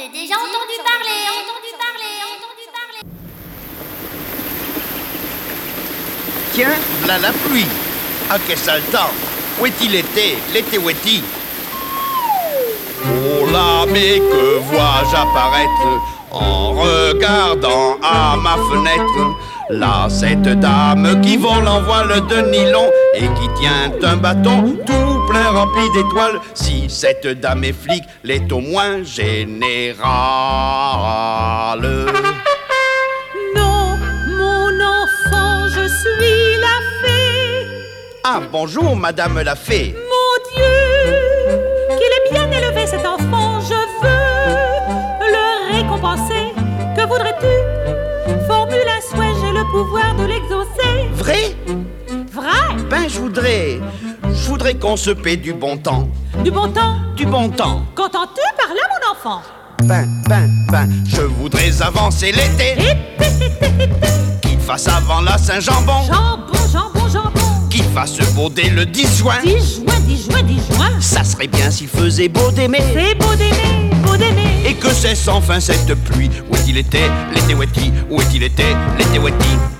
ai déjà entendu parler, entendu parler, entendu parler. Tiens, là la pluie. Ah, sale temps. Où est-il été? L'été où est-il? Oh là, mais que vois-je apparaître en regardant à ma fenêtre? Là, cette dame qui vole en voile de nylon et qui tient un bâton tout plein rempli d'étoiles. Si cette dame est flic, l'est au moins générale. Non, mon enfant, je suis la fée. Ah, bonjour, madame la fée. Mon Dieu, qu'il est bien élevé cet enfant, je veux le récompenser. Que voudrais-tu? Formule un souhait, j'ai le pouvoir de l'exaucer. Vrai? Vrai? Ben, je voudrais. Je voudrais qu'on se paie du bon temps. Du bon temps Du bon temps. Qu'entends-tu par là, mon enfant? Ben, ben, ben. Je voudrais avancer l'été. Qu'il fasse avant la Saint-Jambon. Jambon, jambon, jambon. Qu'il fasse beau dès le 10 juin. 10 juin, 10 juin, 10 juin. Ça serait bien s'il faisait beau d'aimer. C'est beau d'aimer, beau d'aimer. Et que cesse enfin cette pluie. Où est-il été L'été où est-il Où est-il été L'été où est-il?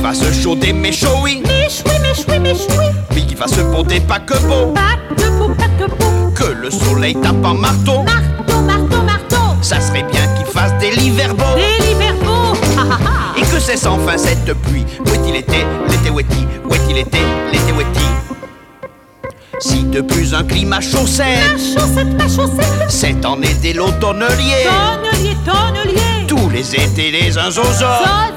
Qu'il fasse chaud d'aimer chaud, oui. Méchoui, méchoui, méchoui. Que beau. Pas de beau, pas de beau. Que le soleil tape en marteau. Marteau, marteau, marteau. Ça serait bien qu'il fasse des l'hiver beau. Des l'hiver beau. Ha, ha, ha. Et que cesse enfin cette pluie Où est-il été L'été où est-il? Où est-il été L'été où est-il? Si de plus un climat chaud Ma chaussette, ma chaussette. C'est en été l'automnelier Tonnelier, tonnelier. Les étés les uns aux autres.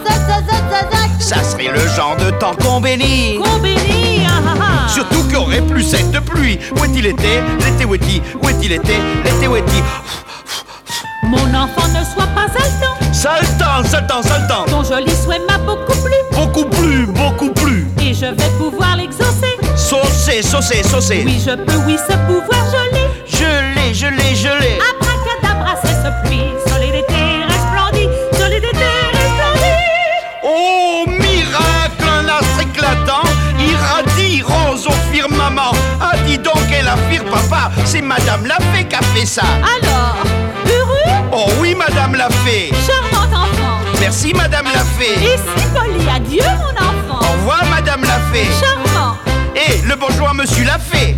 Ça serait le genre de temps qu'on bénit Qu'on bénit, ah, ah, ah. Surtout qu'il y aurait plus cette pluie Où est-il été L'été où est-il Où est-il été L'été où est-il Mon enfant ne soit pas haletant. Temps, sale temps Ton joli souhait m'a beaucoup plu. Beaucoup plus, beaucoup plus Et je vais pouvoir l'exaucer. Saucé, saucé, saucé Oui, je peux, oui, ce pouvoir, je l'ai. Je l'ai, je l'ai, je l'ai papa, c'est Madame la Fée qui a fait ça. Alors, heureux, Oh oui, Madame la Fée. charmant enfant. Merci, Madame la Et Fée. si poli, adieu, mon Au enfant. revoir, Madame la Fée. Charmant. Et le bonjour à Monsieur la Fée.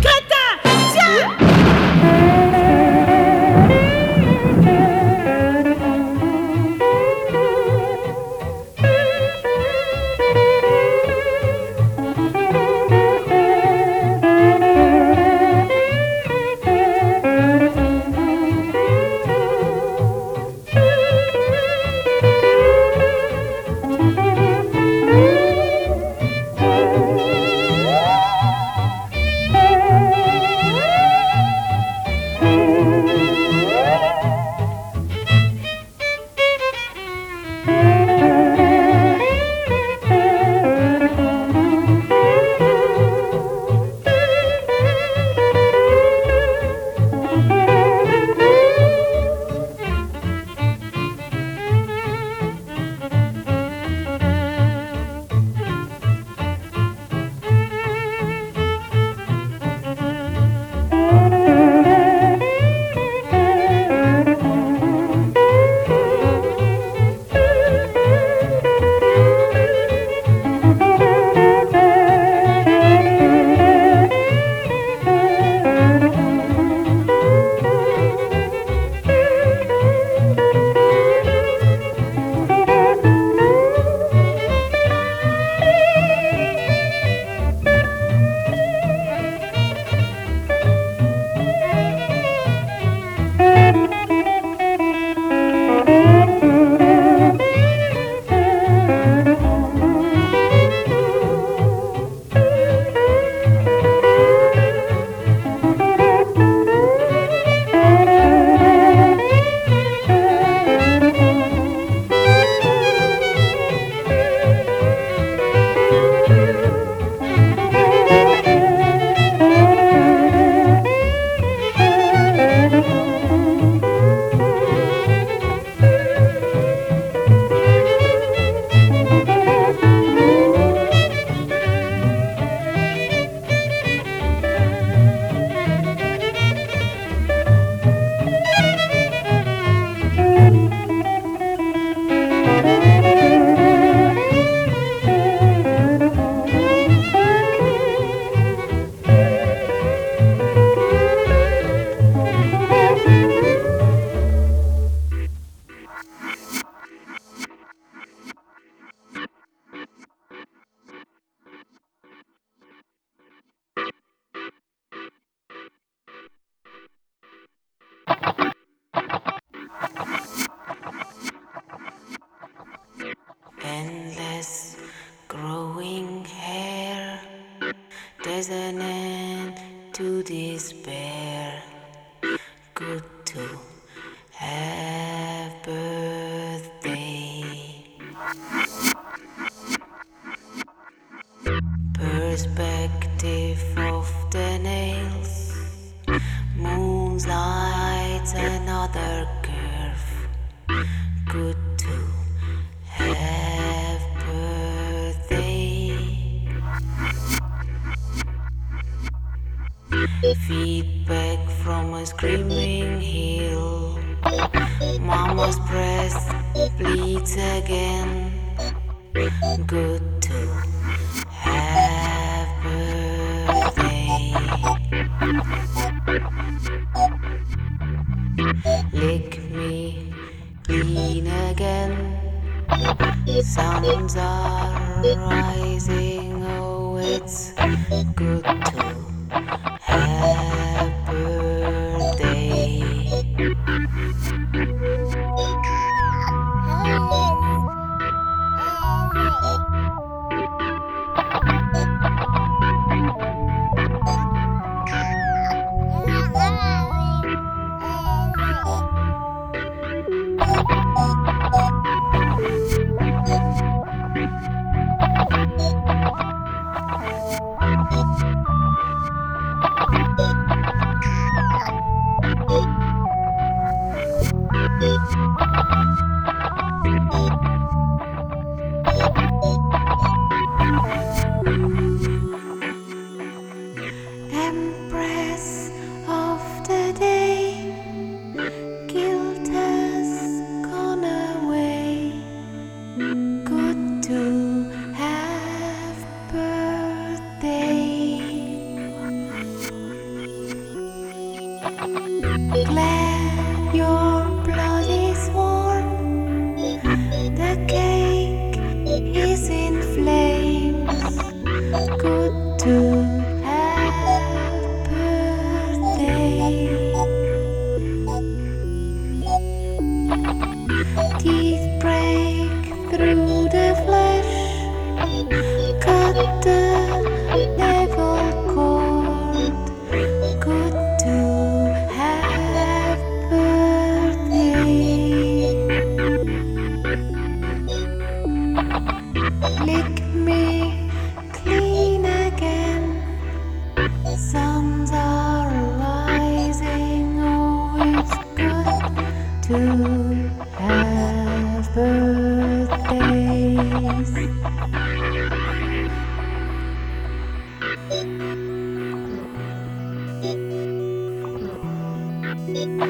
seen again. Sounds are rising, oh, it's good to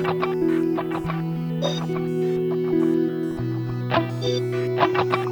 Thank you.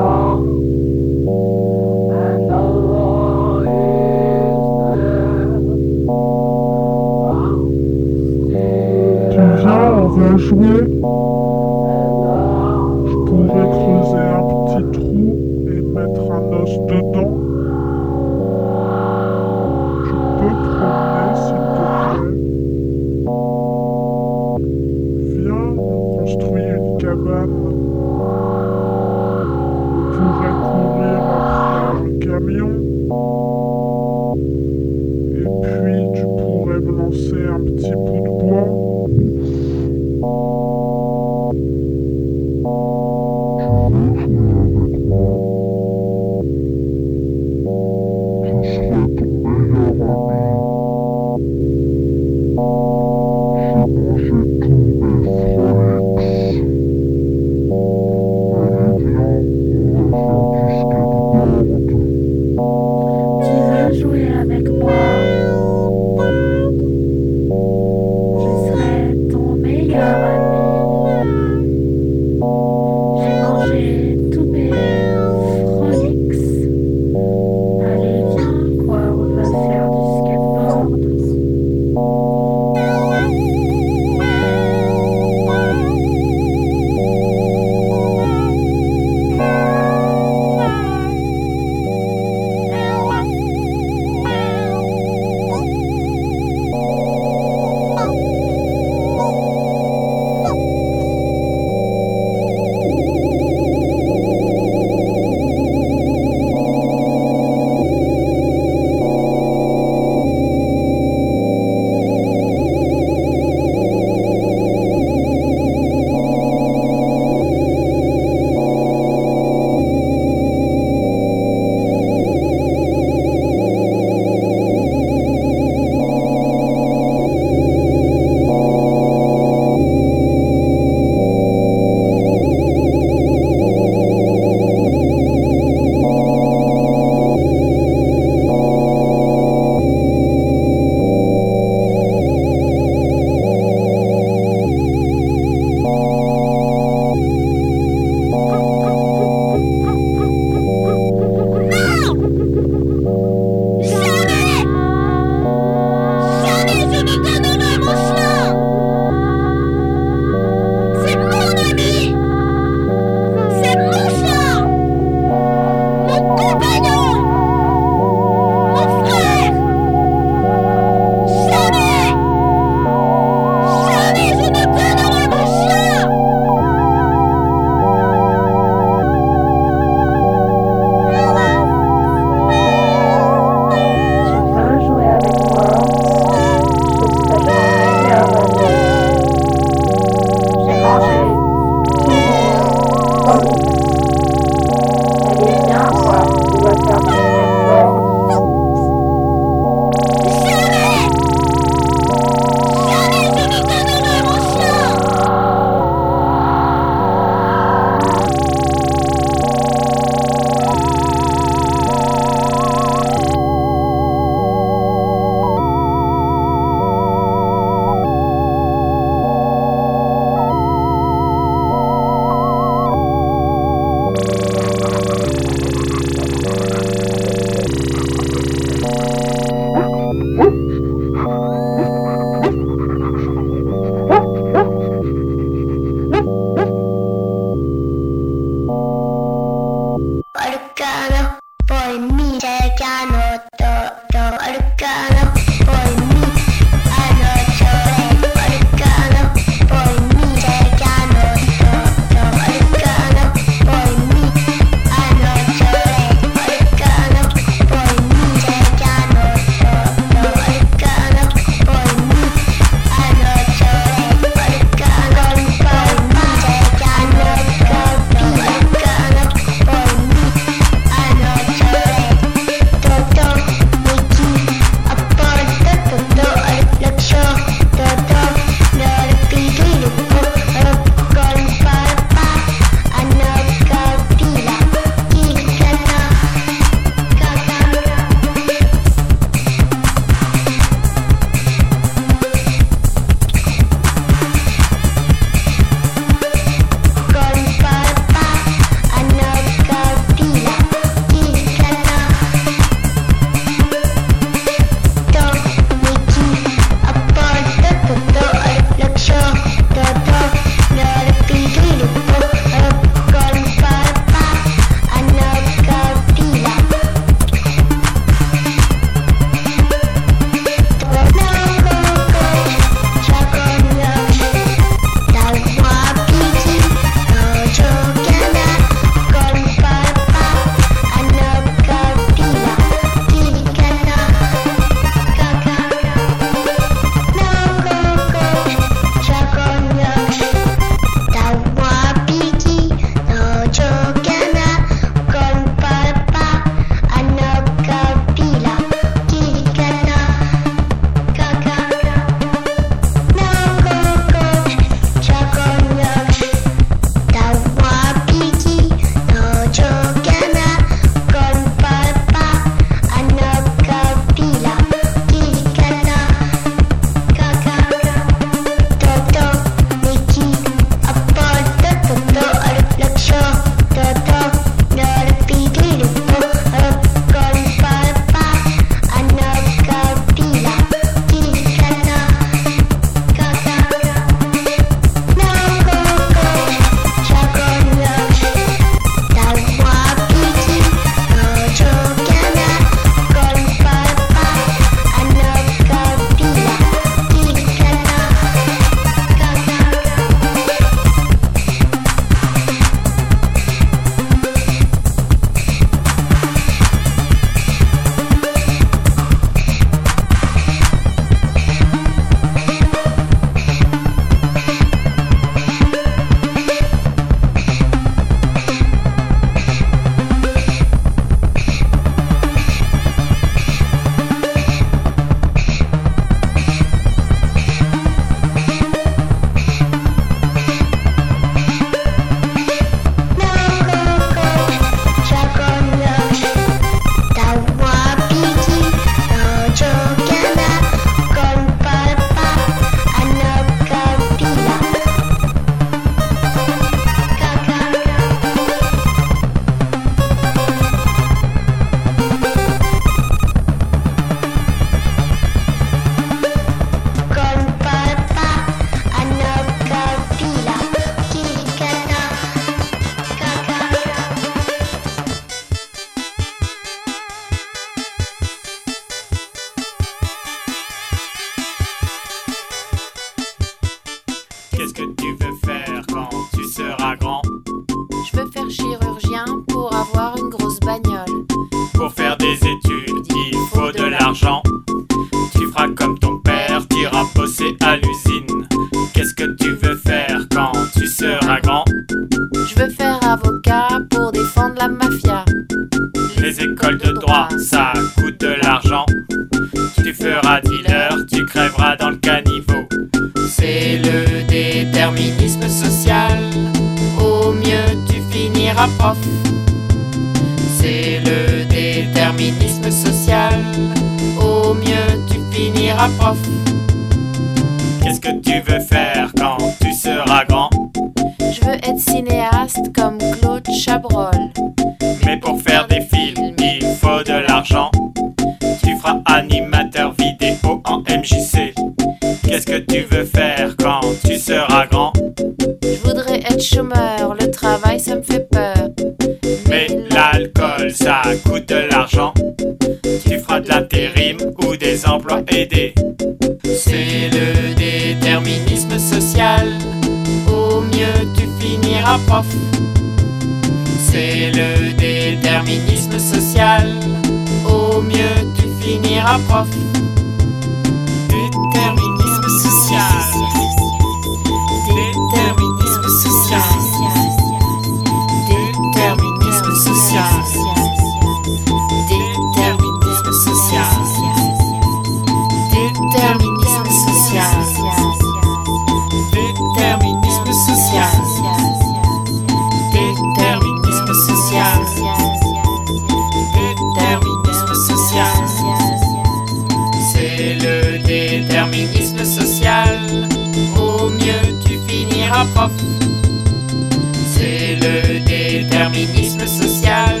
C'est le déterminisme social,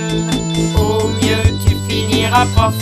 au mieux tu finiras prof.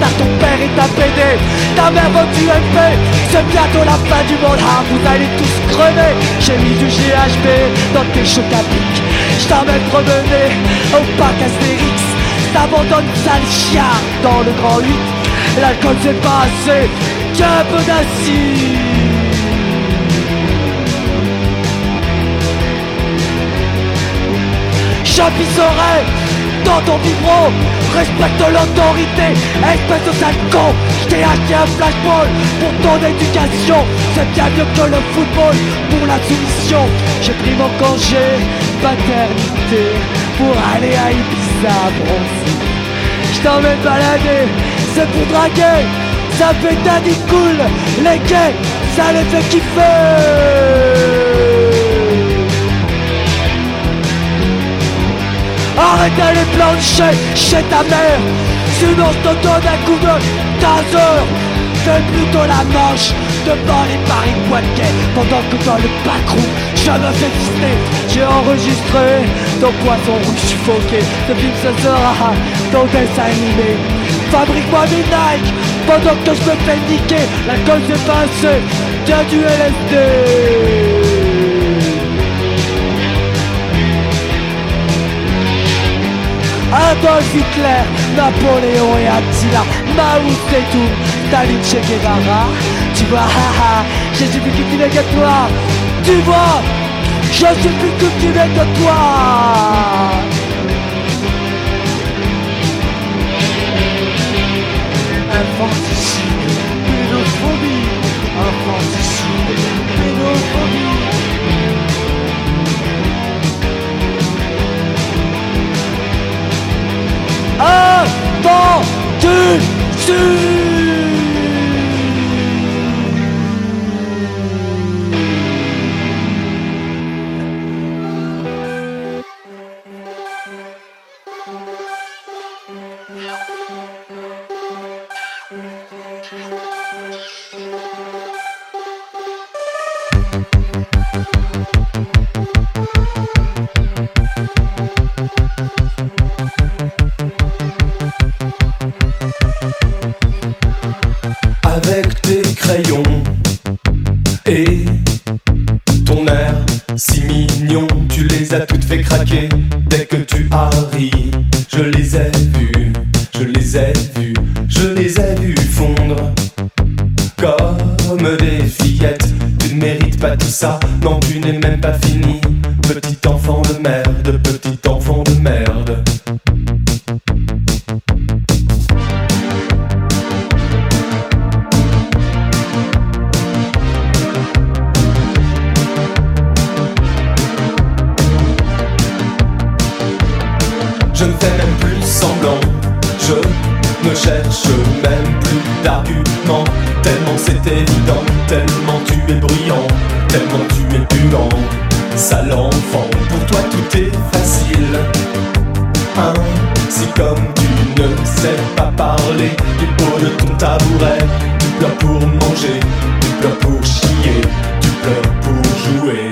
T'as ton père et ta PD Ta mère veut tu MP, c'est bientôt la fin du monde. Ah, vous allez tous crever. J'ai mis du GHB dans tes chocs à pic Je t'emmène promener au parc Astérix. T'abandonnes sale chien dans le grand 8 L'alcool c'est pas assez, qu'un peu d'acide J'appuierai dans ton vibro Respecte l'autorité, espèce de sale con. J't'ai hacké un flashball pour ton éducation. C'est bien mieux que le football pour la soumission. J'ai pris mon congé paternité Pour aller à Ibiza bronzer J't'emmène balader, c'est pour draguer. Ça fait daddy cool, les gays, ça les fait kiffer Arrête d'aller plancher chez ta mère. Sinon je te donne un coup de taser. Fais plutôt la manche devant les paris Poitiers. Pendant que dans le backroom je me fais Disney J'ai enregistré ton poisson rouge suffoqué. Ce film ce sera ton dessin animé. Fabrique-moi des Nike pendant que je me fais niquer. L'alcool c'est passé, tiens du LSD Adolf Hitler, Napoléon et Attila, Mao Zedong, Staline, Che Guevara. Tu vois, haha, je suis plus cultivé que toi. Tu vois, je suis plus cultivé que toi. Infanticide, pédophobie, infanticide, Avant je les ai vus fondre comme des fillettes. Tu ne mérites pas tout ça, non, tu n'es même pas fini. Petit enfant de merde, petit enfant de merde. Plus. Tellement c'est évident, tellement tu es bruyant, tellement tu es puant. Sale enfant, pour toi tout est facile. Hein, si comme tu ne sais pas parler du haut de ton tabouret, tu pleures pour manger, tu pleures pour chier, tu pleures pour jouer.